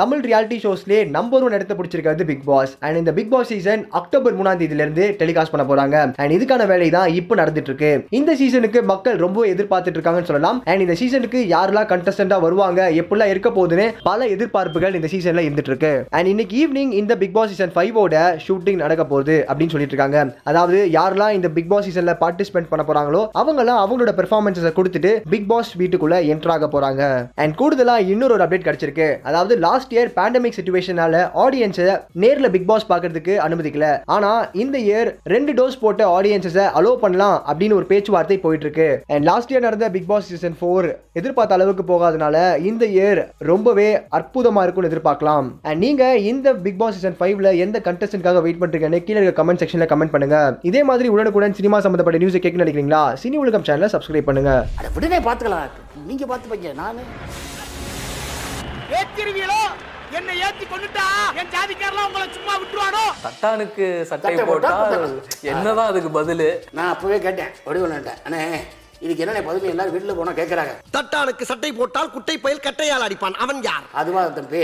Tamil reality ஷோஸ்லேயே number one இடத்த பிடிச்சிருக்கிறது பிக் பாஸ் அண்ட் இந்த பிக் பாஸ் சீசன் அக்டோபர் மூணாம் தேதியில இருந்து டெலிகாஸ்ட் பண்ண போறாங்க. அண்ட் இதுக்கான வேலை தான் இப்போ நடந்துட்டு இருக்கு இந்த சீசனுக்கு மக்கள் ரொம்ப எதிர்பார்த்துட்டு இருக்காங்கன்னு சொல்லலாம். அண்ட் இந்த சீசனுக்கு யாரெல்லாம் கண்டஸ்டண்டா வருவாங்க எப்படிலாம் இருக்க போகுதுன்னு பல எதிர்பார்ப்புகள் இந்த சீசன்ல இருந்துட்டு இருக்கு அண்ட் இன்னைக்கு ஈவினிங் இந்த பிக் பாஸ் சீசன் ஃபைவோட ஷூட்டிங் நடக்க போகுது அப்படின்னு சொல்லிட்டு இருக்காங்க. அதாவது யாரெல்லாம் இந்த பிக் பாஸ் சீசன்ல பார்ட்டிசிபேட் பண்ண போறாங்களோ அவங்கெல்லாம் அவங்களோட பெர்ஃபார்மன்ஸை கொடுத்துட்டு பிக் பாஸ் வீட்டுக்குள்ள என்ட்ராக போறாங்க. அண்ட் கூடுதலா இன்னொரு ஒரு அப்டேட் கிடைச்சிருக்கு. அதாவது லாஸ்ட் இயர் பேண்டமிக் சுச்சுவேஷனால ஆடியன்ஸை நேரில் பிக் பாஸ் பார்க்கறதுக்கு அனுமதிக்கல. ஆனா இந்த இயர் ரெண்டு டோஸ் போட்ட ஆடியன்ஸை அலோ பண்ணலாம் அப்படின்னு ஒரு பேச்சுவார்த்தை போயிட்டு இருக்கு அண்ட் லாஸ்ட் இயர் நடந்த பிக் பாஸ் சீசன் ஃபோர் எதிர்பார்த்த அளவுக்கு போகாதனால இந்த இயர் ரொம்பவே அற்புதமா இருக்கும்னு எதிர்பார்க்கலாம். அண்ட் நீங்க இந்த பிக் பாஸ் சீசன் ஃபைவ்ல எந்த கண்டஸ்டன்ட்காக வெயிட் பண்றீங்கன்னு கீழே இருக்க கமெண்ட் செக்ஷன்ல கமெண்ட் பண்ணுங்க. இதே மாதிரி உடனுக்குடன் சினிமா சம்பந்தப்பட்ட நியூஸ் கேட்க நினைக்கிறீங்களா? சினி உலகம் சேனலை சப்ஸ்கிரைப் பண்ணுங்க. அட விடுனே பார்த்துக்கலாம் நீங்க பார்த்து பையன் நான். ஏத்திருவீங்களோ என்ன ஏத்தி கொண்டுட்டா என் ஜாதிக்காரலாம் உங்களை சும்மா விட்டுருவானோ? தட்டானுக்கு சட்டை போட்டா. என்னதான் அதுக்கு பதிலு? நான் அப்பவே கேட்டேன். வடிவன்ட்டேன் அண்ணே இதுக்கு என்ன பதில்? எல்லாரும் வீட்டில் போனால் கேட்குறாங்க தட்டானுக்கு சட்டை போட்டால் குட்டை பயில் கட்டையால் அடிப்பான். அவன் யார்? அதுவா தம்பி.